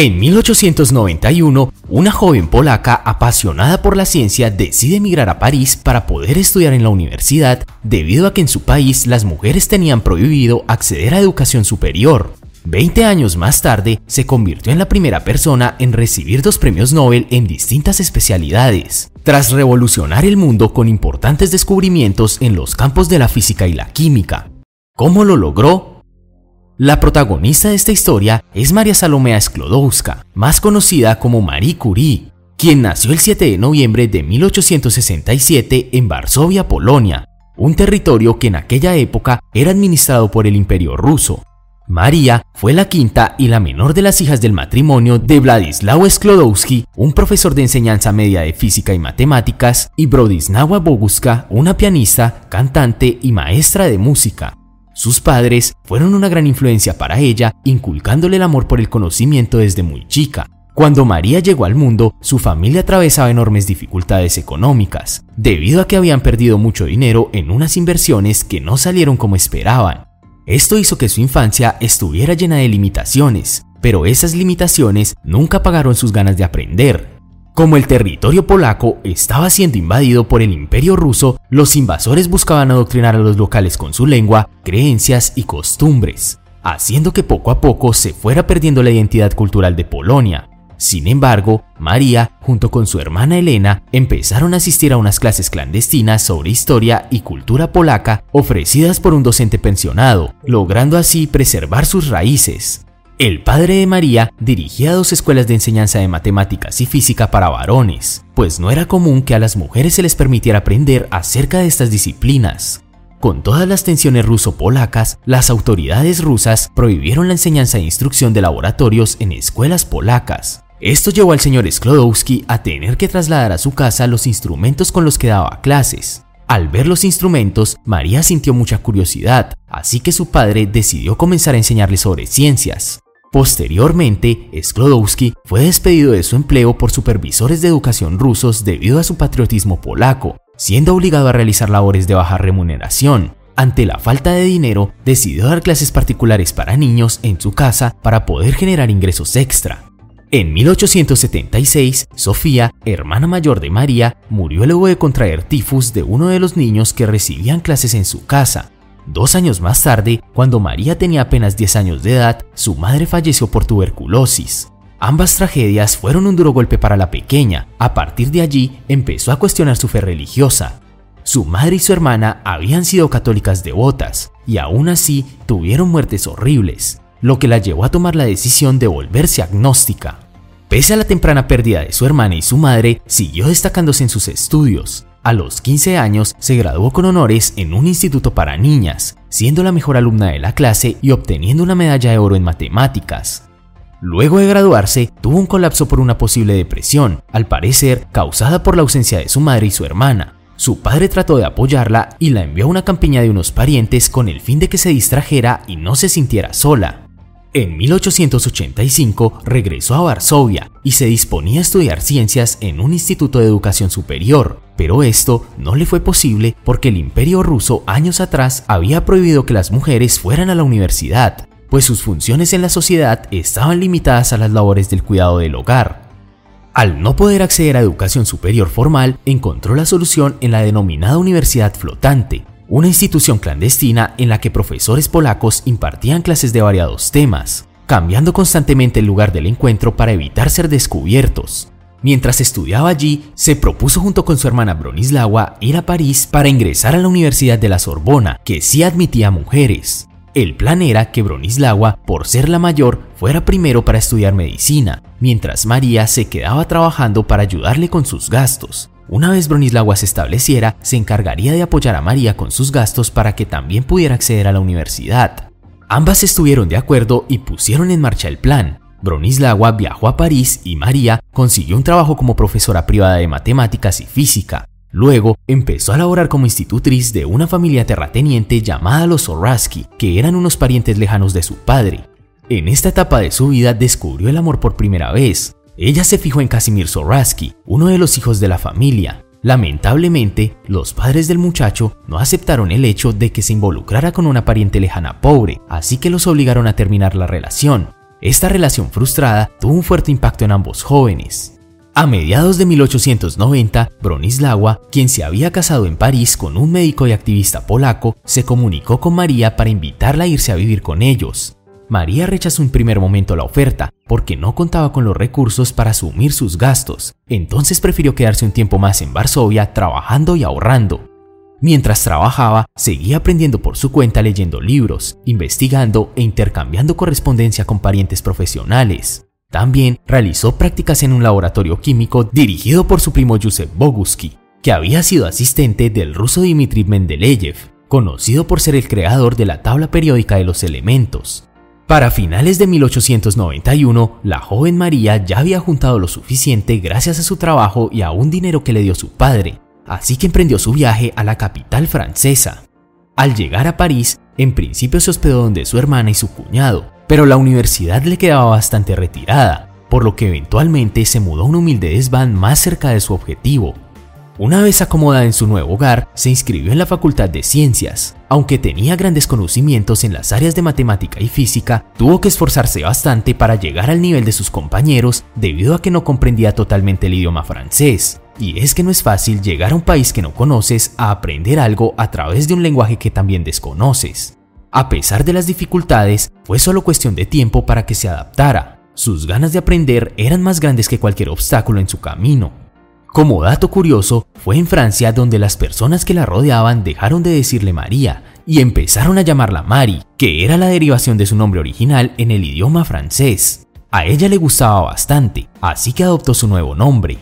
En 1891, una joven polaca apasionada por la ciencia decide emigrar a París para poder estudiar en la universidad debido a que en su país las mujeres tenían prohibido acceder a educación superior. Veinte años más tarde, se convirtió en la primera persona en recibir dos premios Nobel en distintas especialidades, tras revolucionar el mundo con importantes descubrimientos en los campos de la física y la química. ¿Cómo lo logró? La protagonista de esta historia es María Salomea Sklodowska, más conocida como Marie Curie, quien nació el 7 de noviembre de 1867 en Varsovia, Polonia, un territorio que en aquella época era administrado por el Imperio ruso. María fue la quinta y la menor de las hijas del matrimonio de Władysław Sklodowski, un profesor de enseñanza media de física y matemáticas, y Brodisława Boguska, una pianista, cantante y maestra de música. Sus padres fueron una gran influencia para ella, inculcándole el amor por el conocimiento desde muy chica. Cuando María llegó al mundo, su familia atravesaba enormes dificultades económicas, debido a que habían perdido mucho dinero en unas inversiones que no salieron como esperaban. Esto hizo que su infancia estuviera llena de limitaciones, pero esas limitaciones nunca apagaron sus ganas de aprender. Como el territorio polaco estaba siendo invadido por el imperio ruso, los invasores buscaban adoctrinar a los locales con su lengua, creencias y costumbres, haciendo que poco a poco se fuera perdiendo la identidad cultural de Polonia. Sin embargo, María, junto con su hermana Elena, empezaron a asistir a unas clases clandestinas sobre historia y cultura polaca ofrecidas por un docente pensionado, logrando así preservar sus raíces. El padre de María dirigía dos escuelas de enseñanza de matemáticas y física para varones, pues no era común que a las mujeres se les permitiera aprender acerca de estas disciplinas. Con todas las tensiones ruso-polacas, las autoridades rusas prohibieron la enseñanza e instrucción de laboratorios en escuelas polacas. Esto llevó al señor Sklodowski a tener que trasladar a su casa los instrumentos con los que daba clases. Al ver los instrumentos, María sintió mucha curiosidad, así que su padre decidió comenzar a enseñarle sobre ciencias. Posteriormente, Sklodowski fue despedido de su empleo por supervisores de educación rusos debido a su patriotismo polaco, siendo obligado a realizar labores de baja remuneración. Ante la falta de dinero, decidió dar clases particulares para niños en su casa para poder generar ingresos extra. En 1876, Sofía, hermana mayor de María, murió luego de contraer tifus de uno de los niños que recibían clases en su casa, Dos años más tarde, cuando María tenía apenas 10 años de edad, su madre falleció por tuberculosis. Ambas tragedias fueron un duro golpe para la pequeña. A partir de allí, empezó a cuestionar su fe religiosa. Su madre y su hermana habían sido católicas devotas, y aún así tuvieron muertes horribles, lo que la llevó a tomar la decisión de volverse agnóstica. Pese a la temprana pérdida de su hermana y su madre, siguió destacándose en sus estudios, a los 15 años se graduó con honores en un instituto para niñas, siendo la mejor alumna de la clase y obteniendo una medalla de oro en matemáticas. Luego de graduarse, tuvo un colapso por una posible depresión, al parecer causada por la ausencia de su madre y su hermana. Su padre trató de apoyarla y la envió a una campiña de unos parientes con el fin de que se distrajera y no se sintiera sola. En 1885 regresó a Varsovia y se disponía a estudiar ciencias en un instituto de educación superior, pero esto no le fue posible porque el imperio ruso años atrás había prohibido que las mujeres fueran a la universidad, pues sus funciones en la sociedad estaban limitadas a las labores del cuidado del hogar. Al no poder acceder a educación superior formal, encontró la solución en la denominada universidad flotante, una institución clandestina en la que profesores polacos impartían clases de variados temas, cambiando constantemente el lugar del encuentro para evitar ser descubiertos. Mientras estudiaba allí, se propuso junto con su hermana Bronislawa ir a París para ingresar a la Universidad de la Sorbona, que sí admitía mujeres. El plan era que Bronislawa, por ser la mayor, fuera primero para estudiar medicina, mientras María se quedaba trabajando para ayudarle con sus gastos. Una vez Bronislawa se estableciera, se encargaría de apoyar a María con sus gastos para que también pudiera acceder a la universidad. Ambas estuvieron de acuerdo y pusieron en marcha el plan. Bronislawa viajó a París y María consiguió un trabajo como profesora privada de matemáticas y física. Luego empezó a laborar como institutriz de una familia terrateniente llamada los Zoraski, que eran unos parientes lejanos de su padre. En esta etapa de su vida descubrió el amor por primera vez. Ella se fijó en Casimir Zoraski, uno de los hijos de la familia. Lamentablemente, los padres del muchacho no aceptaron el hecho de que se involucrara con una pariente lejana pobre, así que los obligaron a terminar la relación. Esta relación frustrada tuvo un fuerte impacto en ambos jóvenes. A mediados de 1890, Bronislawa, quien se había casado en París con un médico y activista polaco, se comunicó con María para invitarla a irse a vivir con ellos. María rechazó en primer momento la oferta porque no contaba con los recursos para asumir sus gastos, entonces prefirió quedarse un tiempo más en Varsovia trabajando y ahorrando. Mientras trabajaba, seguía aprendiendo por su cuenta leyendo libros, investigando e intercambiando correspondencia con parientes profesionales. También realizó prácticas en un laboratorio químico dirigido por su primo Yusef Boguski, que había sido asistente del ruso Dmitry Mendeleev, conocido por ser el creador de la tabla periódica de los elementos. Para finales de 1891, la joven María ya había juntado lo suficiente gracias a su trabajo y a un dinero que le dio su padre, así que emprendió su viaje a la capital francesa. Al llegar a París, en principio se hospedó donde su hermana y su cuñado, pero la universidad le quedaba bastante retirada, por lo que eventualmente se mudó a un humilde desván más cerca de su objetivo. Una vez acomodada en su nuevo hogar, se inscribió en la Facultad de Ciencias. Aunque tenía grandes conocimientos en las áreas de matemática y física, tuvo que esforzarse bastante para llegar al nivel de sus compañeros debido a que no comprendía totalmente el idioma francés. Y es que no es fácil llegar a un país que no conoces a aprender algo a través de un lenguaje que también desconoces. A pesar de las dificultades, fue solo cuestión de tiempo para que se adaptara. Sus ganas de aprender eran más grandes que cualquier obstáculo en su camino. Como dato curioso, fue en Francia donde las personas que la rodeaban dejaron de decirle María y empezaron a llamarla Mari, que era la derivación de su nombre original en el idioma francés. A ella le gustaba bastante, así que adoptó su nuevo nombre.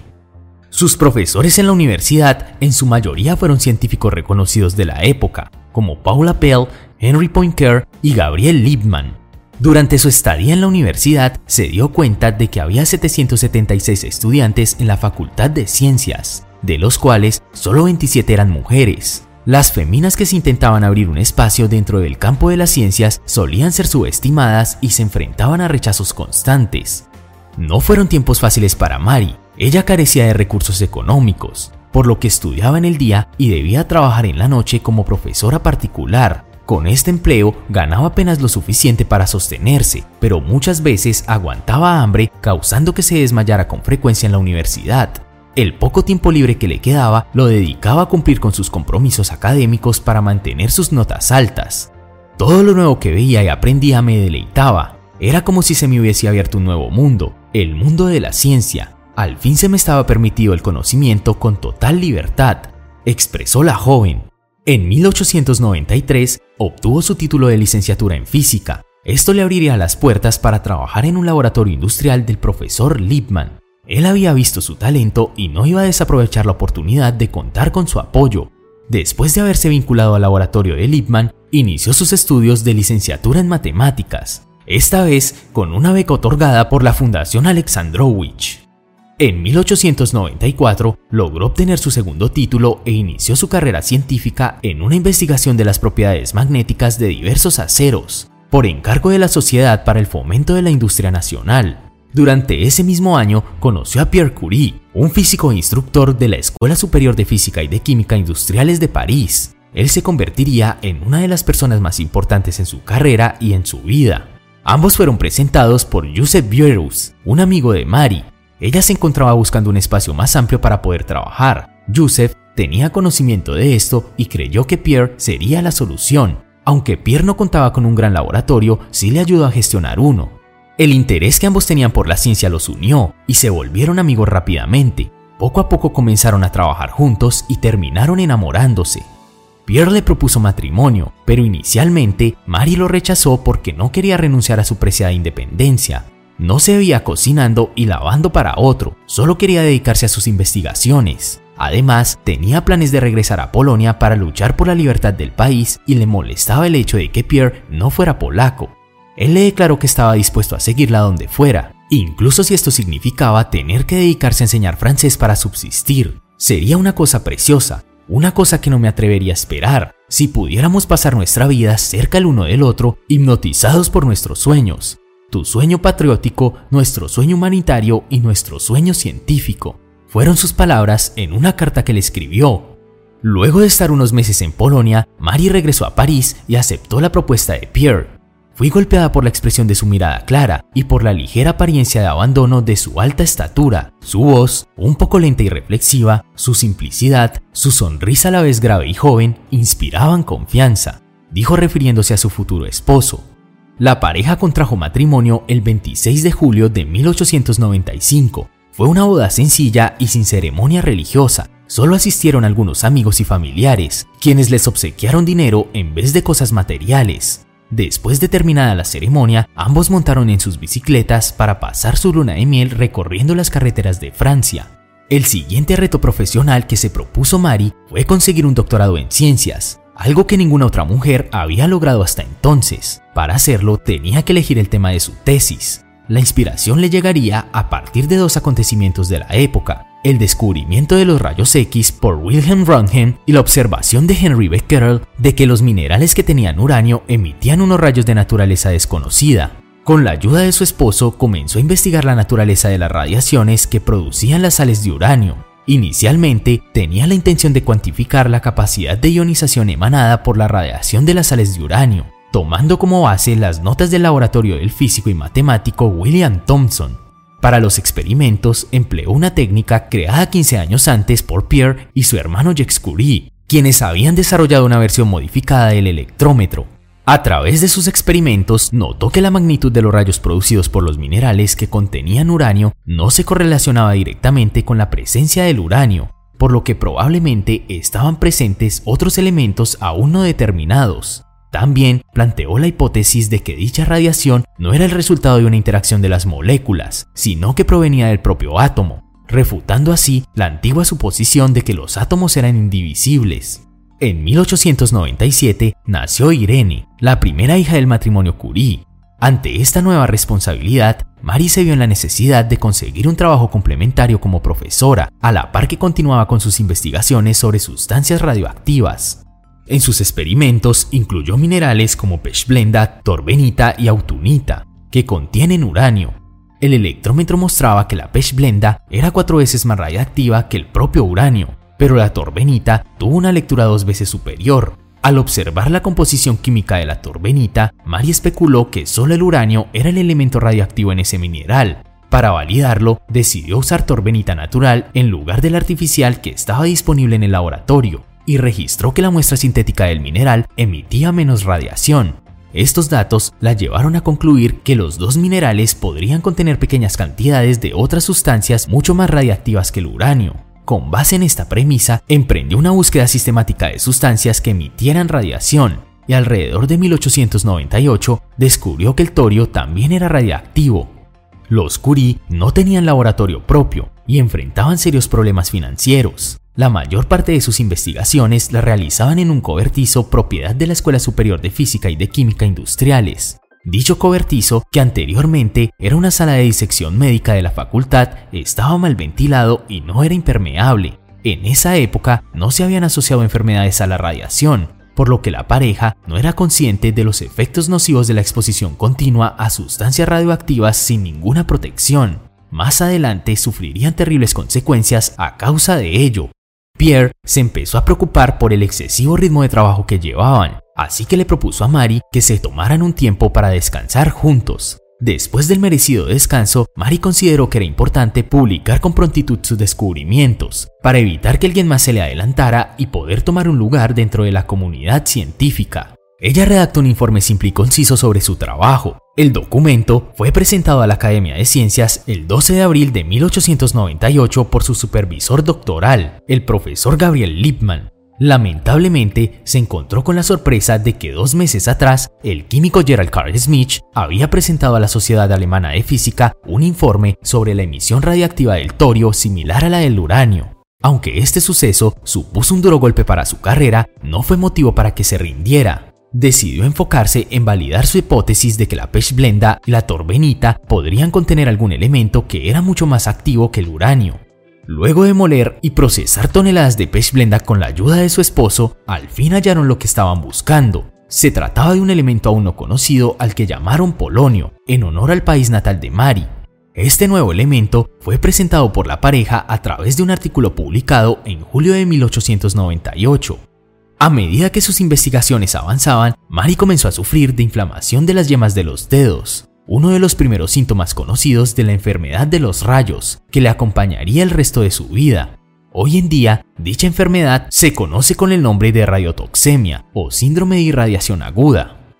Sus profesores en la universidad en su mayoría fueron científicos reconocidos de la época, como Paula Pell Henry Poincaré y Gabriel Liebman. Durante su estadía en la universidad, se dio cuenta de que había 776 estudiantes en la Facultad de Ciencias, de los cuales solo 27 eran mujeres. Las feminas que se intentaban abrir un espacio dentro del campo de las ciencias solían ser subestimadas y se enfrentaban a rechazos constantes. No fueron tiempos fáciles para Mari, ella carecía de recursos económicos, por lo que estudiaba en el día y debía trabajar en la noche como profesora particular, con este empleo ganaba apenas lo suficiente para sostenerse, pero muchas veces aguantaba hambre causando que se desmayara con frecuencia en la universidad. El poco tiempo libre que le quedaba lo dedicaba a cumplir con sus compromisos académicos para mantener sus notas altas. Todo lo nuevo que veía y aprendía me deleitaba. Era como si se me hubiese abierto un nuevo mundo, el mundo de la ciencia. Al fin se me estaba permitido el conocimiento con total libertad, expresó la joven. En 1893 obtuvo su título de licenciatura en física. Esto le abriría las puertas para trabajar en un laboratorio industrial del profesor Liebman. Él había visto su talento y no iba a desaprovechar la oportunidad de contar con su apoyo. Después de haberse vinculado al laboratorio de Liebman, inició sus estudios de licenciatura en matemáticas, esta vez con una beca otorgada por la Fundación Alexandrovich. En 1894 logró obtener su segundo título e inició su carrera científica en una investigación de las propiedades magnéticas de diversos aceros, por encargo de la Sociedad para el Fomento de la Industria Nacional. Durante ese mismo año conoció a Pierre Curie, un físico e instructor de la Escuela Superior de Física y de Química Industriales de París. Él se convertiría en una de las personas más importantes en su carrera y en su vida. Ambos fueron presentados por Joseph Bierus, un amigo de Marie, ella se encontraba buscando un espacio más amplio para poder trabajar. Joseph tenía conocimiento de esto y creyó que Pierre sería la solución. Aunque Pierre no contaba con un gran laboratorio, sí le ayudó a gestionar uno. El interés que ambos tenían por la ciencia los unió y se volvieron amigos rápidamente. Poco a poco comenzaron a trabajar juntos y terminaron enamorándose. Pierre le propuso matrimonio, pero inicialmente Mary lo rechazó porque no quería renunciar a su preciada independencia. No se veía cocinando y lavando para otro, solo quería dedicarse a sus investigaciones. Además, tenía planes de regresar a Polonia para luchar por la libertad del país y le molestaba el hecho de que Pierre no fuera polaco. Él le declaró que estaba dispuesto a seguirla donde fuera, incluso si esto significaba tener que dedicarse a enseñar francés para subsistir. Sería una cosa preciosa, una cosa que no me atrevería a esperar, si pudiéramos pasar nuestra vida cerca el uno del otro, hipnotizados por nuestros sueños, tu sueño patriótico, nuestro sueño humanitario y nuestro sueño científico. Fueron sus palabras en una carta que le escribió. Luego de estar unos meses en Polonia, Mary regresó a París y aceptó la propuesta de Pierre. Fui golpeada por la expresión de su mirada clara y por la ligera apariencia de abandono de su alta estatura, su voz, un poco lenta y reflexiva, su simplicidad, su sonrisa a la vez grave y joven, inspiraban confianza, dijo refiriéndose a su futuro esposo. La pareja contrajo matrimonio el 26 de julio de 1895. Fue una boda sencilla y sin ceremonia religiosa. Solo asistieron algunos amigos y familiares, quienes les obsequiaron dinero en vez de cosas materiales. Después de terminada la ceremonia, ambos montaron en sus bicicletas para pasar su luna de miel recorriendo las carreteras de Francia. El siguiente reto profesional que se propuso Mari fue conseguir un doctorado en ciencias, algo que ninguna otra mujer había logrado hasta entonces. Para hacerlo tenía que elegir el tema de su tesis. La inspiración le llegaría a partir de dos acontecimientos de la época, el descubrimiento de los rayos X por Wilhelm Röntgen y la observación de Henry Becquerel de que los minerales que tenían uranio emitían unos rayos de naturaleza desconocida. Con la ayuda de su esposo comenzó a investigar la naturaleza de las radiaciones que producían las sales de uranio. Inicialmente tenía la intención de cuantificar la capacidad de ionización emanada por la radiación de las sales de uranio, tomando como base las notas del laboratorio del físico y matemático William Thomson, para los experimentos empleó una técnica creada 15 años antes por Pierre y su hermano Jacques Curie, quienes habían desarrollado una versión modificada del electrómetro. A través de sus experimentos notó que la magnitud de los rayos producidos por los minerales que contenían uranio no se correlacionaba directamente con la presencia del uranio, por lo que probablemente estaban presentes otros elementos aún no determinados. También planteó la hipótesis de que dicha radiación no era el resultado de una interacción de las moléculas, sino que provenía del propio átomo, refutando así la antigua suposición de que los átomos eran indivisibles. En 1897 nació Irene, la primera hija del matrimonio Curie. Ante esta nueva responsabilidad, Marie se vio en la necesidad de conseguir un trabajo complementario como profesora, a la par que continuaba con sus investigaciones sobre sustancias radioactivas. En sus experimentos incluyó minerales como pechblenda, torbenita y autunita, que contienen uranio. El electrómetro mostraba que la pechblenda era cuatro veces más radiactiva que el propio uranio, pero la torbenita tuvo una lectura dos veces superior. Al observar la composición química de la torbenita, Mari especuló que solo el uranio era el elemento radioactivo en ese mineral. Para validarlo, decidió usar torbenita natural en lugar del artificial que estaba disponible en el laboratorio y registró que la muestra sintética del mineral emitía menos radiación. Estos datos la llevaron a concluir que los dos minerales podrían contener pequeñas cantidades de otras sustancias mucho más radiactivas que el uranio. Con base en esta premisa, emprendió una búsqueda sistemática de sustancias que emitieran radiación, y alrededor de 1898 descubrió que el torio también era radiactivo. Los Curie no tenían laboratorio propio y enfrentaban serios problemas financieros. La mayor parte de sus investigaciones las realizaban en un cobertizo propiedad de la Escuela Superior de Física y de Química Industriales. Dicho cobertizo, que anteriormente era una sala de disección médica de la facultad, estaba mal ventilado y no era impermeable. En esa época no se habían asociado enfermedades a la radiación, por lo que la pareja no era consciente de los efectos nocivos de la exposición continua a sustancias radioactivas sin ninguna protección. Más adelante sufrirían terribles consecuencias a causa de ello, Pierre se empezó a preocupar por el excesivo ritmo de trabajo que llevaban, así que le propuso a Mary que se tomaran un tiempo para descansar juntos. Después del merecido descanso, Mary consideró que era importante publicar con prontitud sus descubrimientos, para evitar que alguien más se le adelantara y poder tomar un lugar dentro de la comunidad científica. Ella redactó un informe simple y conciso sobre su trabajo. El documento fue presentado a la Academia de Ciencias el 12 de abril de 1898 por su supervisor doctoral, el profesor Gabriel Lippmann. Lamentablemente, se encontró con la sorpresa de que dos meses atrás, el químico Gerald Carl Schmidt había presentado a la Sociedad Alemana de Física un informe sobre la emisión radiactiva del torio similar a la del uranio. Aunque este suceso supuso un duro golpe para su carrera, no fue motivo para que se rindiera decidió enfocarse en validar su hipótesis de que la pechblenda y la torbenita podrían contener algún elemento que era mucho más activo que el uranio. Luego de moler y procesar toneladas de pechblenda con la ayuda de su esposo, al fin hallaron lo que estaban buscando. Se trataba de un elemento aún no conocido al que llamaron polonio, en honor al país natal de Mari. Este nuevo elemento fue presentado por la pareja a través de un artículo publicado en julio de 1898. A medida que sus investigaciones avanzaban, Mary comenzó a sufrir de inflamación de las yemas de los dedos, uno de los primeros síntomas conocidos de la enfermedad de los rayos, que le acompañaría el resto de su vida. Hoy en día, dicha enfermedad se conoce con el nombre de radiotoxemia o síndrome de irradiación aguda.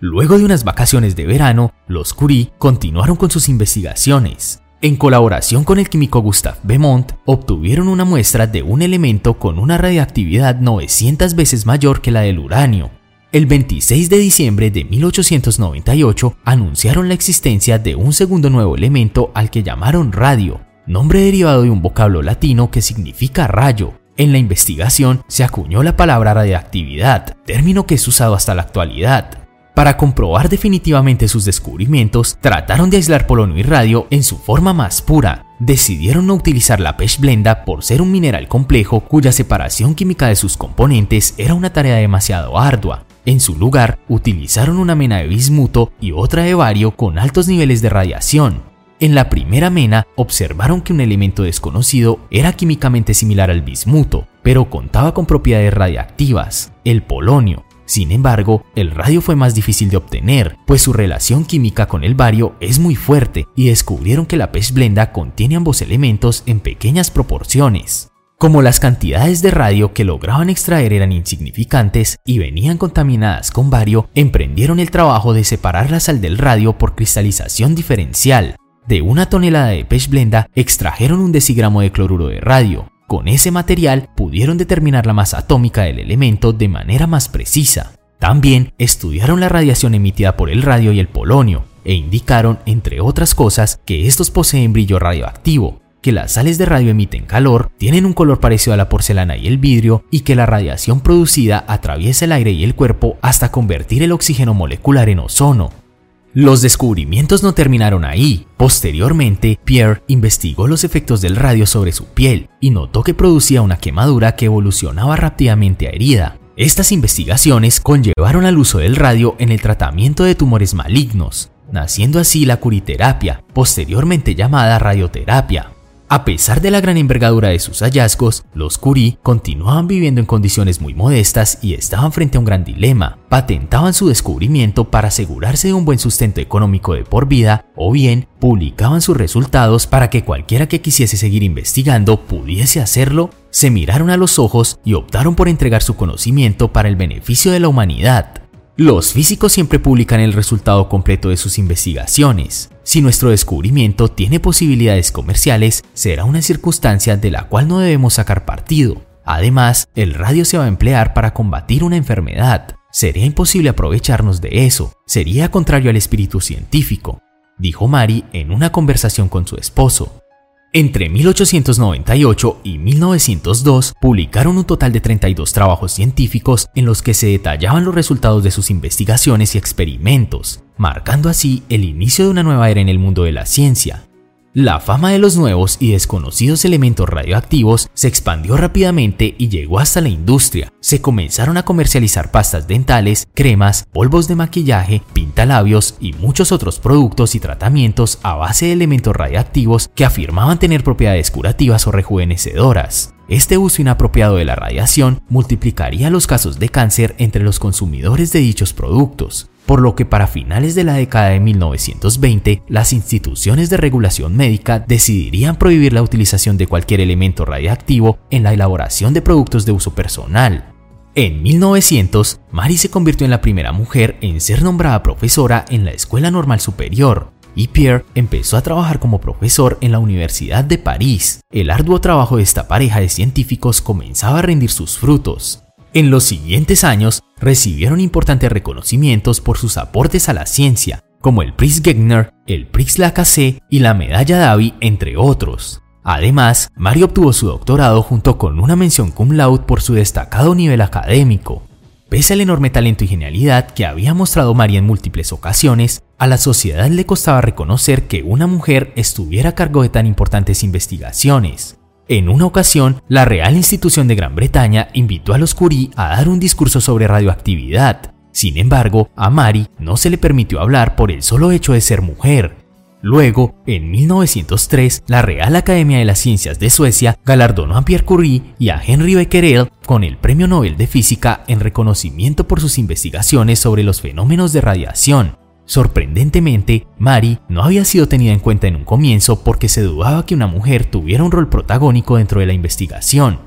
Luego de unas vacaciones de verano, los Curie continuaron con sus investigaciones. En colaboración con el químico Gustave Beaumont, obtuvieron una muestra de un elemento con una radiactividad 900 veces mayor que la del uranio. El 26 de diciembre de 1898 anunciaron la existencia de un segundo nuevo elemento al que llamaron radio, nombre derivado de un vocablo latino que significa rayo. En la investigación se acuñó la palabra radiactividad, término que es usado hasta la actualidad. Para comprobar definitivamente sus descubrimientos, trataron de aislar polonio y radio en su forma más pura. Decidieron no utilizar la pechblenda por ser un mineral complejo cuya separación química de sus componentes era una tarea demasiado ardua. En su lugar, utilizaron una mena de bismuto y otra de bario con altos niveles de radiación. En la primera mena observaron que un elemento desconocido era químicamente similar al bismuto, pero contaba con propiedades radiactivas, el polonio, sin embargo, el radio fue más difícil de obtener, pues su relación química con el bario es muy fuerte y descubrieron que la blenda contiene ambos elementos en pequeñas proporciones. Como las cantidades de radio que lograban extraer eran insignificantes y venían contaminadas con bario, emprendieron el trabajo de separar la sal del radio por cristalización diferencial. De una tonelada de blenda extrajeron un decigramo de cloruro de radio, con ese material pudieron determinar la masa atómica del elemento de manera más precisa. También estudiaron la radiación emitida por el radio y el polonio e indicaron, entre otras cosas, que estos poseen brillo radioactivo, que las sales de radio emiten calor, tienen un color parecido a la porcelana y el vidrio y que la radiación producida atraviesa el aire y el cuerpo hasta convertir el oxígeno molecular en ozono, los descubrimientos no terminaron ahí. Posteriormente, Pierre investigó los efectos del radio sobre su piel y notó que producía una quemadura que evolucionaba rápidamente a herida. Estas investigaciones conllevaron al uso del radio en el tratamiento de tumores malignos, naciendo así la curiterapia, posteriormente llamada radioterapia. A pesar de la gran envergadura de sus hallazgos, los Curie continuaban viviendo en condiciones muy modestas y estaban frente a un gran dilema. Patentaban su descubrimiento para asegurarse de un buen sustento económico de por vida o bien publicaban sus resultados para que cualquiera que quisiese seguir investigando pudiese hacerlo. Se miraron a los ojos y optaron por entregar su conocimiento para el beneficio de la humanidad. Los físicos siempre publican el resultado completo de sus investigaciones. Si nuestro descubrimiento tiene posibilidades comerciales, será una circunstancia de la cual no debemos sacar partido. Además, el radio se va a emplear para combatir una enfermedad. Sería imposible aprovecharnos de eso, sería contrario al espíritu científico, dijo Mari en una conversación con su esposo. Entre 1898 y 1902 publicaron un total de 32 trabajos científicos en los que se detallaban los resultados de sus investigaciones y experimentos, marcando así el inicio de una nueva era en el mundo de la ciencia. La fama de los nuevos y desconocidos elementos radioactivos se expandió rápidamente y llegó hasta la industria. Se comenzaron a comercializar pastas dentales, cremas, polvos de maquillaje, pintalabios y muchos otros productos y tratamientos a base de elementos radioactivos que afirmaban tener propiedades curativas o rejuvenecedoras. Este uso inapropiado de la radiación multiplicaría los casos de cáncer entre los consumidores de dichos productos por lo que para finales de la década de 1920 las instituciones de regulación médica decidirían prohibir la utilización de cualquier elemento radiactivo en la elaboración de productos de uso personal. En 1900, Mary se convirtió en la primera mujer en ser nombrada profesora en la Escuela Normal Superior, y Pierre empezó a trabajar como profesor en la Universidad de París. El arduo trabajo de esta pareja de científicos comenzaba a rendir sus frutos. En los siguientes años recibieron importantes reconocimientos por sus aportes a la ciencia, como el Prix Gegner, el Prix Lacasse y la Medalla Davy, entre otros. Además, Mario obtuvo su doctorado junto con una mención cum laude por su destacado nivel académico. Pese al enorme talento y genialidad que había mostrado María en múltiples ocasiones, a la sociedad le costaba reconocer que una mujer estuviera a cargo de tan importantes investigaciones. En una ocasión, la Real Institución de Gran Bretaña invitó a los Curie a dar un discurso sobre radioactividad. Sin embargo, a Mary no se le permitió hablar por el solo hecho de ser mujer. Luego, en 1903, la Real Academia de las Ciencias de Suecia galardonó a Pierre Curie y a Henry Becquerel con el Premio Nobel de Física en reconocimiento por sus investigaciones sobre los fenómenos de radiación. Sorprendentemente, Mary no había sido tenida en cuenta en un comienzo porque se dudaba que una mujer tuviera un rol protagónico dentro de la investigación.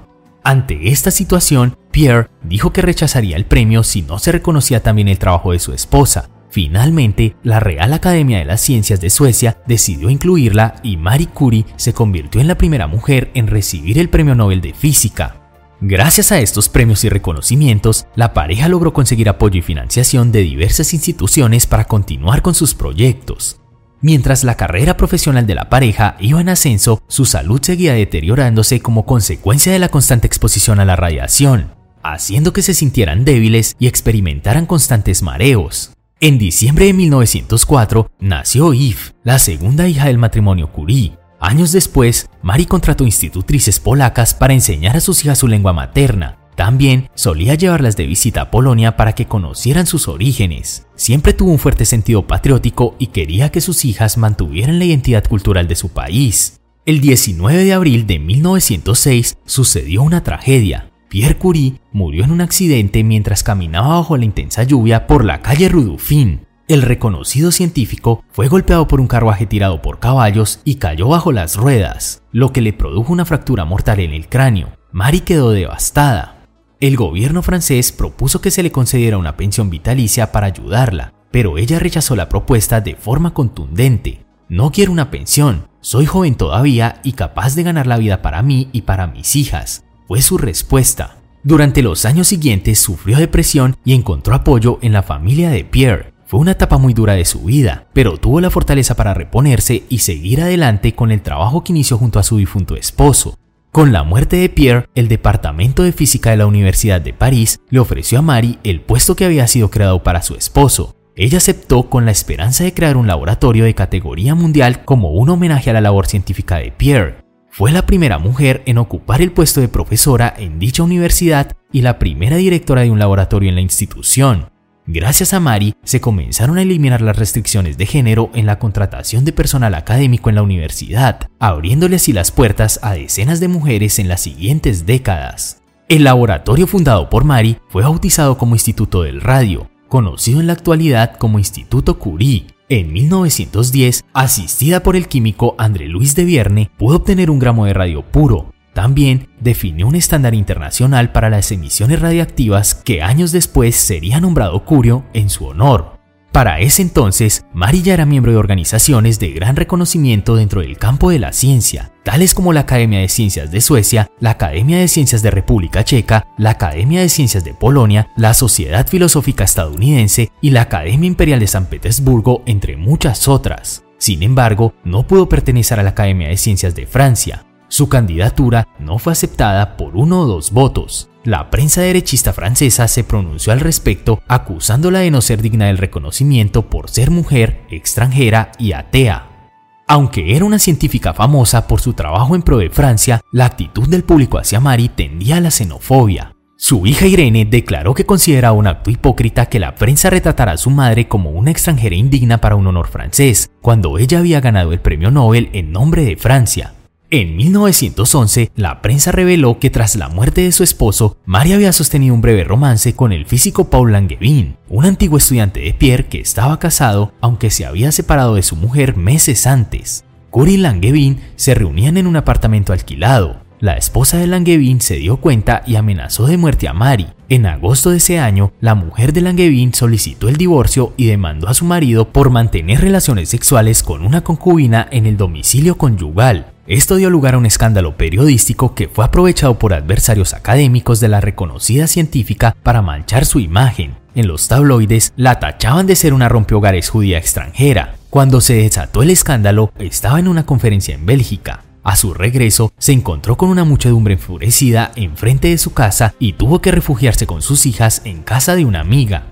Ante esta situación, Pierre dijo que rechazaría el premio si no se reconocía también el trabajo de su esposa, Finalmente, la Real Academia de las Ciencias de Suecia decidió incluirla y Marie Curie se convirtió en la primera mujer en recibir el Premio Nobel de Física. Gracias a estos premios y reconocimientos, la pareja logró conseguir apoyo y financiación de diversas instituciones para continuar con sus proyectos. Mientras la carrera profesional de la pareja iba en ascenso, su salud seguía deteriorándose como consecuencia de la constante exposición a la radiación, haciendo que se sintieran débiles y experimentaran constantes mareos. En diciembre de 1904 nació Eve, la segunda hija del matrimonio Curie. Años después, Mary contrató institutrices polacas para enseñar a sus hijas su lengua materna. También solía llevarlas de visita a Polonia para que conocieran sus orígenes. Siempre tuvo un fuerte sentido patriótico y quería que sus hijas mantuvieran la identidad cultural de su país. El 19 de abril de 1906 sucedió una tragedia. Pierre Curie murió en un accidente mientras caminaba bajo la intensa lluvia por la calle Rudufin. El reconocido científico fue golpeado por un carruaje tirado por caballos y cayó bajo las ruedas, lo que le produjo una fractura mortal en el cráneo. Marie quedó devastada. El gobierno francés propuso que se le concediera una pensión vitalicia para ayudarla, pero ella rechazó la propuesta de forma contundente. No quiero una pensión, soy joven todavía y capaz de ganar la vida para mí y para mis hijas fue su respuesta. Durante los años siguientes sufrió depresión y encontró apoyo en la familia de Pierre. Fue una etapa muy dura de su vida, pero tuvo la fortaleza para reponerse y seguir adelante con el trabajo que inició junto a su difunto esposo. Con la muerte de Pierre, el Departamento de Física de la Universidad de París le ofreció a Marie el puesto que había sido creado para su esposo. Ella aceptó con la esperanza de crear un laboratorio de categoría mundial como un homenaje a la labor científica de Pierre. Fue la primera mujer en ocupar el puesto de profesora en dicha universidad y la primera directora de un laboratorio en la institución. Gracias a Mari se comenzaron a eliminar las restricciones de género en la contratación de personal académico en la universidad, abriéndole así las puertas a decenas de mujeres en las siguientes décadas. El laboratorio fundado por Mari fue bautizado como Instituto del Radio, conocido en la actualidad como Instituto Curie, en 1910, asistida por el químico André Luis de Vierne, pudo obtener un gramo de radio puro. También definió un estándar internacional para las emisiones radiactivas que años después sería nombrado Curio en su honor. Para ese entonces, Mari ya era miembro de organizaciones de gran reconocimiento dentro del campo de la ciencia, tales como la Academia de Ciencias de Suecia, la Academia de Ciencias de República Checa, la Academia de Ciencias de Polonia, la Sociedad Filosófica Estadounidense y la Academia Imperial de San Petersburgo, entre muchas otras. Sin embargo, no pudo pertenecer a la Academia de Ciencias de Francia. Su candidatura no fue aceptada por uno o dos votos. La prensa derechista francesa se pronunció al respecto acusándola de no ser digna del reconocimiento por ser mujer, extranjera y atea. Aunque era una científica famosa por su trabajo en pro de Francia, la actitud del público hacia Mari tendía a la xenofobia. Su hija Irene declaró que consideraba un acto hipócrita que la prensa retratara a su madre como una extranjera indigna para un honor francés, cuando ella había ganado el premio Nobel en nombre de Francia. En 1911, la prensa reveló que tras la muerte de su esposo, María había sostenido un breve romance con el físico Paul Langevin, un antiguo estudiante de Pierre que estaba casado, aunque se había separado de su mujer meses antes. Curie y Langevin se reunían en un apartamento alquilado. La esposa de Langevin se dio cuenta y amenazó de muerte a Mari. En agosto de ese año, la mujer de Langevin solicitó el divorcio y demandó a su marido por mantener relaciones sexuales con una concubina en el domicilio conyugal. Esto dio lugar a un escándalo periodístico que fue aprovechado por adversarios académicos de la reconocida científica para manchar su imagen. En los tabloides la tachaban de ser una rompehogares judía extranjera. Cuando se desató el escándalo, estaba en una conferencia en Bélgica. A su regreso, se encontró con una muchedumbre enfurecida enfrente de su casa y tuvo que refugiarse con sus hijas en casa de una amiga.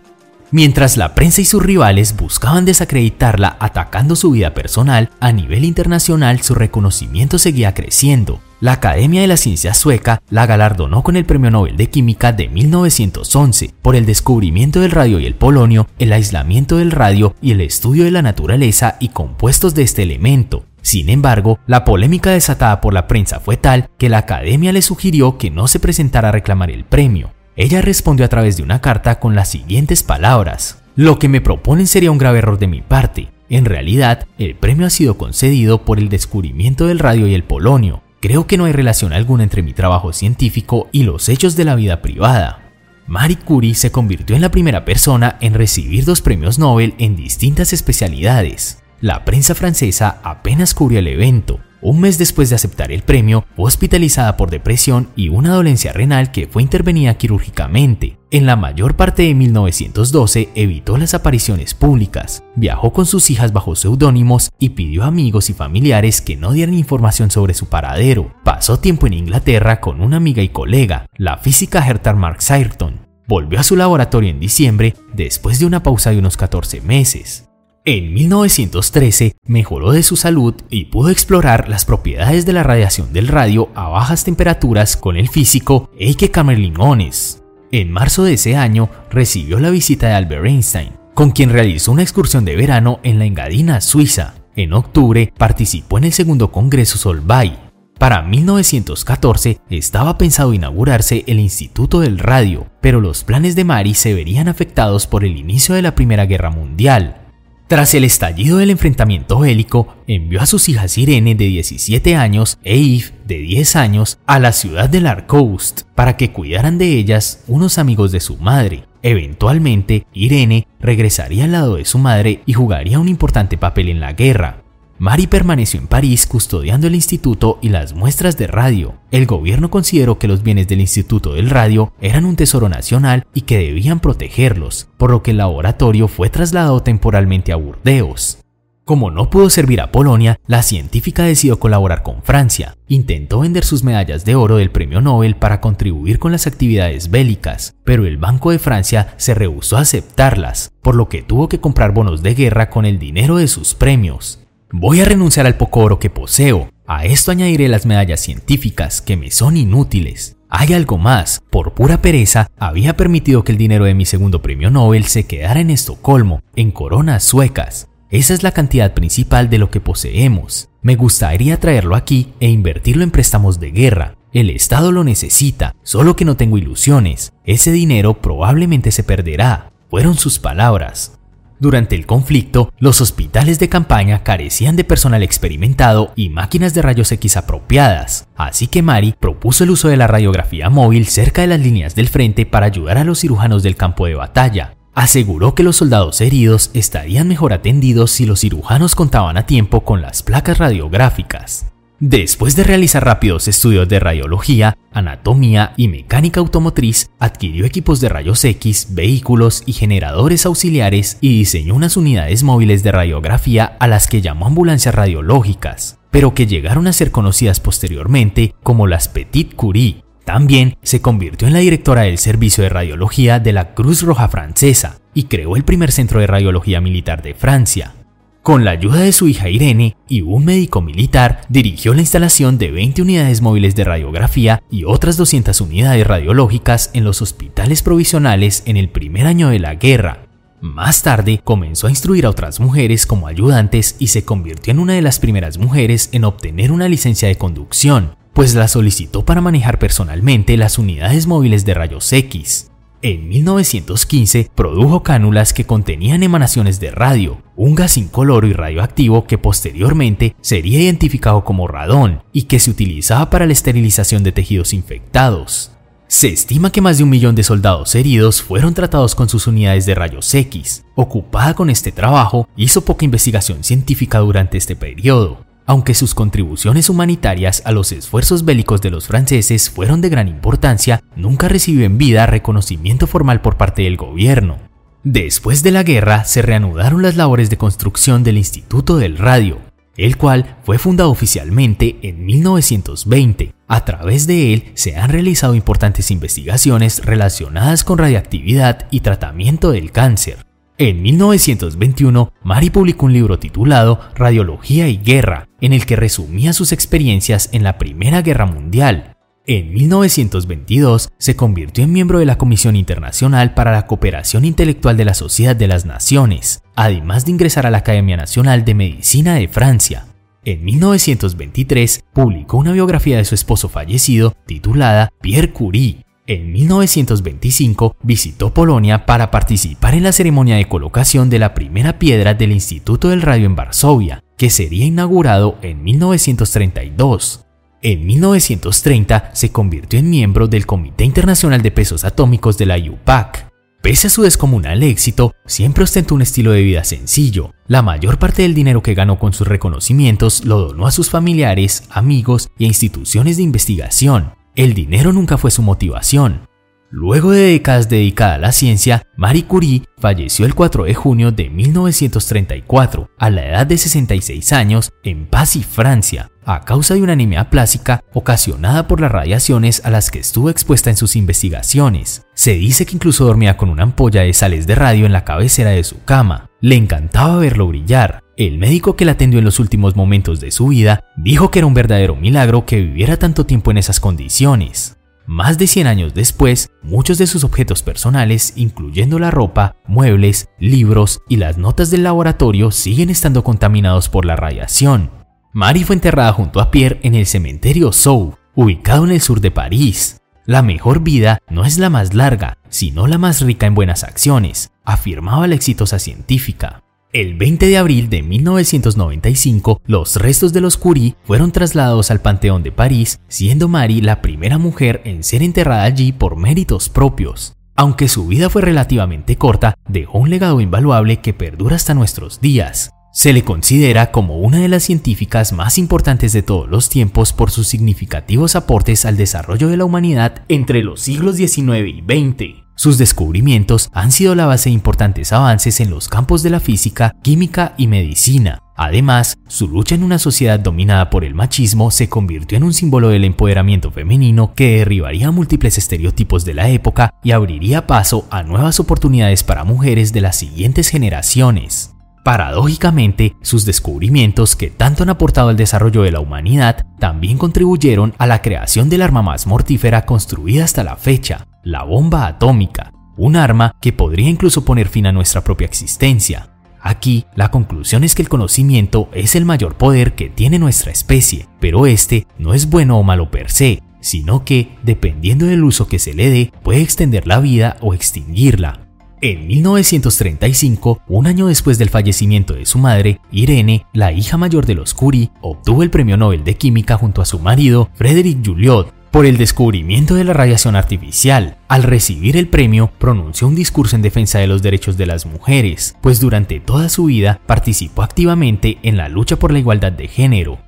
Mientras la prensa y sus rivales buscaban desacreditarla atacando su vida personal, a nivel internacional su reconocimiento seguía creciendo. La Academia de la Ciencia Sueca la galardonó con el Premio Nobel de Química de 1911 por el descubrimiento del radio y el polonio, el aislamiento del radio y el estudio de la naturaleza y compuestos de este elemento. Sin embargo, la polémica desatada por la prensa fue tal que la Academia le sugirió que no se presentara a reclamar el premio. Ella respondió a través de una carta con las siguientes palabras. Lo que me proponen sería un grave error de mi parte. En realidad, el premio ha sido concedido por el descubrimiento del radio y el polonio. Creo que no hay relación alguna entre mi trabajo científico y los hechos de la vida privada. Marie Curie se convirtió en la primera persona en recibir dos premios Nobel en distintas especialidades. La prensa francesa apenas cubrió el evento, un mes después de aceptar el premio, fue hospitalizada por depresión y una dolencia renal que fue intervenida quirúrgicamente. En la mayor parte de 1912 evitó las apariciones públicas, viajó con sus hijas bajo seudónimos y pidió a amigos y familiares que no dieran información sobre su paradero. Pasó tiempo en Inglaterra con una amiga y colega, la física Hertha Marx Ayrton. Volvió a su laboratorio en diciembre después de una pausa de unos 14 meses. En 1913 mejoró de su salud y pudo explorar las propiedades de la radiación del radio a bajas temperaturas con el físico Eike Kammerlingones. En marzo de ese año recibió la visita de Albert Einstein, con quien realizó una excursión de verano en la Engadina, Suiza. En octubre participó en el segundo Congreso Solvay. Para 1914 estaba pensado inaugurarse el Instituto del Radio, pero los planes de Mari se verían afectados por el inicio de la Primera Guerra Mundial. Tras el estallido del enfrentamiento bélico, envió a sus hijas Irene de 17 años e Yves de 10 años a la ciudad de Larcoust para que cuidaran de ellas unos amigos de su madre. Eventualmente, Irene regresaría al lado de su madre y jugaría un importante papel en la guerra. Mari permaneció en París custodiando el instituto y las muestras de radio. El gobierno consideró que los bienes del Instituto del Radio eran un tesoro nacional y que debían protegerlos, por lo que el laboratorio fue trasladado temporalmente a Burdeos. Como no pudo servir a Polonia, la científica decidió colaborar con Francia. Intentó vender sus medallas de oro del premio Nobel para contribuir con las actividades bélicas, pero el Banco de Francia se rehusó a aceptarlas, por lo que tuvo que comprar bonos de guerra con el dinero de sus premios. Voy a renunciar al poco oro que poseo. A esto añadiré las medallas científicas que me son inútiles. Hay algo más. Por pura pereza, había permitido que el dinero de mi segundo premio Nobel se quedara en Estocolmo, en coronas suecas. Esa es la cantidad principal de lo que poseemos. Me gustaría traerlo aquí e invertirlo en préstamos de guerra. El Estado lo necesita, solo que no tengo ilusiones. Ese dinero probablemente se perderá. Fueron sus palabras. Durante el conflicto, los hospitales de campaña carecían de personal experimentado y máquinas de rayos X apropiadas, así que Mari propuso el uso de la radiografía móvil cerca de las líneas del frente para ayudar a los cirujanos del campo de batalla. Aseguró que los soldados heridos estarían mejor atendidos si los cirujanos contaban a tiempo con las placas radiográficas. Después de realizar rápidos estudios de radiología, anatomía y mecánica automotriz, adquirió equipos de rayos X, vehículos y generadores auxiliares y diseñó unas unidades móviles de radiografía a las que llamó ambulancias radiológicas, pero que llegaron a ser conocidas posteriormente como las Petit Curie. También se convirtió en la directora del Servicio de Radiología de la Cruz Roja Francesa y creó el primer centro de radiología militar de Francia. Con la ayuda de su hija Irene y un médico militar, dirigió la instalación de 20 unidades móviles de radiografía y otras 200 unidades radiológicas en los hospitales provisionales en el primer año de la guerra. Más tarde comenzó a instruir a otras mujeres como ayudantes y se convirtió en una de las primeras mujeres en obtener una licencia de conducción, pues la solicitó para manejar personalmente las unidades móviles de rayos X. En 1915 produjo cánulas que contenían emanaciones de radio, un gas incoloro y radioactivo que posteriormente sería identificado como radón y que se utilizaba para la esterilización de tejidos infectados. Se estima que más de un millón de soldados heridos fueron tratados con sus unidades de rayos X. Ocupada con este trabajo, hizo poca investigación científica durante este periodo, aunque sus contribuciones humanitarias a los esfuerzos bélicos de los franceses fueron de gran importancia, nunca recibió en vida reconocimiento formal por parte del gobierno. Después de la guerra se reanudaron las labores de construcción del Instituto del Radio, el cual fue fundado oficialmente en 1920. A través de él se han realizado importantes investigaciones relacionadas con radiactividad y tratamiento del cáncer. En 1921, Mari publicó un libro titulado Radiología y Guerra, en el que resumía sus experiencias en la Primera Guerra Mundial. En 1922 se convirtió en miembro de la Comisión Internacional para la Cooperación Intelectual de la Sociedad de las Naciones, además de ingresar a la Academia Nacional de Medicina de Francia. En 1923 publicó una biografía de su esposo fallecido titulada Pierre Curie, en 1925 visitó Polonia para participar en la ceremonia de colocación de la primera piedra del Instituto del Radio en Varsovia, que sería inaugurado en 1932. En 1930 se convirtió en miembro del Comité Internacional de Pesos Atómicos de la IUPAC. Pese a su descomunal éxito, siempre ostentó un estilo de vida sencillo. La mayor parte del dinero que ganó con sus reconocimientos lo donó a sus familiares, amigos y instituciones de investigación. El dinero nunca fue su motivación. Luego de décadas dedicada a la ciencia, Marie Curie falleció el 4 de junio de 1934, a la edad de 66 años, en Passy, Francia, a causa de una anemia plástica ocasionada por las radiaciones a las que estuvo expuesta en sus investigaciones. Se dice que incluso dormía con una ampolla de sales de radio en la cabecera de su cama. Le encantaba verlo brillar. El médico que la atendió en los últimos momentos de su vida dijo que era un verdadero milagro que viviera tanto tiempo en esas condiciones. Más de 100 años después, muchos de sus objetos personales, incluyendo la ropa, muebles, libros y las notas del laboratorio, siguen estando contaminados por la radiación. Marie fue enterrada junto a Pierre en el cementerio Sou, ubicado en el sur de París. La mejor vida no es la más larga, sino la más rica en buenas acciones, afirmaba la exitosa científica. El 20 de abril de 1995, los restos de los Curie fueron trasladados al Panteón de París, siendo Marie la primera mujer en ser enterrada allí por méritos propios. Aunque su vida fue relativamente corta, dejó un legado invaluable que perdura hasta nuestros días. Se le considera como una de las científicas más importantes de todos los tiempos por sus significativos aportes al desarrollo de la humanidad entre los siglos XIX y XX. Sus descubrimientos han sido la base de importantes avances en los campos de la física, química y medicina. Además, su lucha en una sociedad dominada por el machismo se convirtió en un símbolo del empoderamiento femenino que derribaría múltiples estereotipos de la época y abriría paso a nuevas oportunidades para mujeres de las siguientes generaciones. Paradójicamente, sus descubrimientos que tanto han aportado al desarrollo de la humanidad también contribuyeron a la creación del arma más mortífera construida hasta la fecha, la bomba atómica, un arma que podría incluso poner fin a nuestra propia existencia. Aquí, la conclusión es que el conocimiento es el mayor poder que tiene nuestra especie, pero este no es bueno o malo per se, sino que, dependiendo del uso que se le dé, puede extender la vida o extinguirla. En 1935, un año después del fallecimiento de su madre, Irene, la hija mayor de los Curie, obtuvo el premio Nobel de Química junto a su marido, Frédéric Julliot, por el descubrimiento de la radiación artificial. Al recibir el premio, pronunció un discurso en defensa de los derechos de las mujeres, pues durante toda su vida participó activamente en la lucha por la igualdad de género.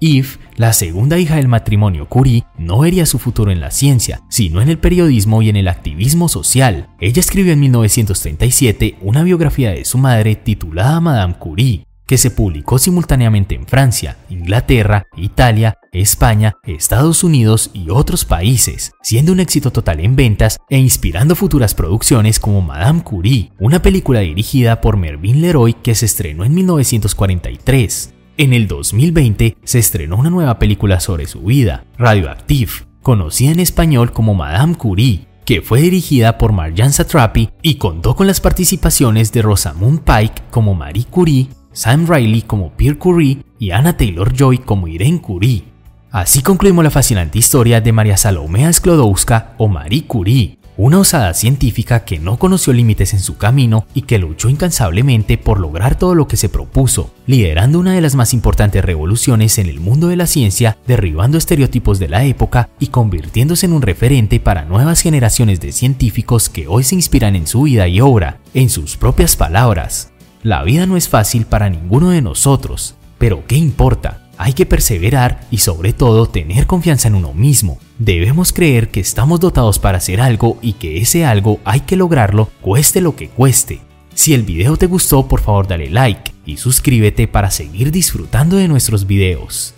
Eve, la segunda hija del matrimonio Curie, no vería su futuro en la ciencia, sino en el periodismo y en el activismo social. Ella escribió en 1937 una biografía de su madre titulada Madame Curie, que se publicó simultáneamente en Francia, Inglaterra, Italia, España, Estados Unidos y otros países, siendo un éxito total en ventas e inspirando futuras producciones como Madame Curie, una película dirigida por Mervyn Leroy que se estrenó en 1943. En el 2020 se estrenó una nueva película sobre su vida, Radioactive, conocida en español como Madame Curie, que fue dirigida por Marjan Satrapi y contó con las participaciones de Rosamund Pike como Marie Curie, Sam Riley como Pierre Curie y Anna Taylor-Joy como Irene Curie. Así concluimos la fascinante historia de María Salomea Sklodowska o Marie Curie, una osada científica que no conoció límites en su camino y que luchó incansablemente por lograr todo lo que se propuso, liderando una de las más importantes revoluciones en el mundo de la ciencia, derribando estereotipos de la época y convirtiéndose en un referente para nuevas generaciones de científicos que hoy se inspiran en su vida y obra, en sus propias palabras. La vida no es fácil para ninguno de nosotros, pero ¿qué importa? Hay que perseverar y sobre todo tener confianza en uno mismo. Debemos creer que estamos dotados para hacer algo y que ese algo hay que lograrlo cueste lo que cueste. Si el video te gustó, por favor dale like y suscríbete para seguir disfrutando de nuestros videos.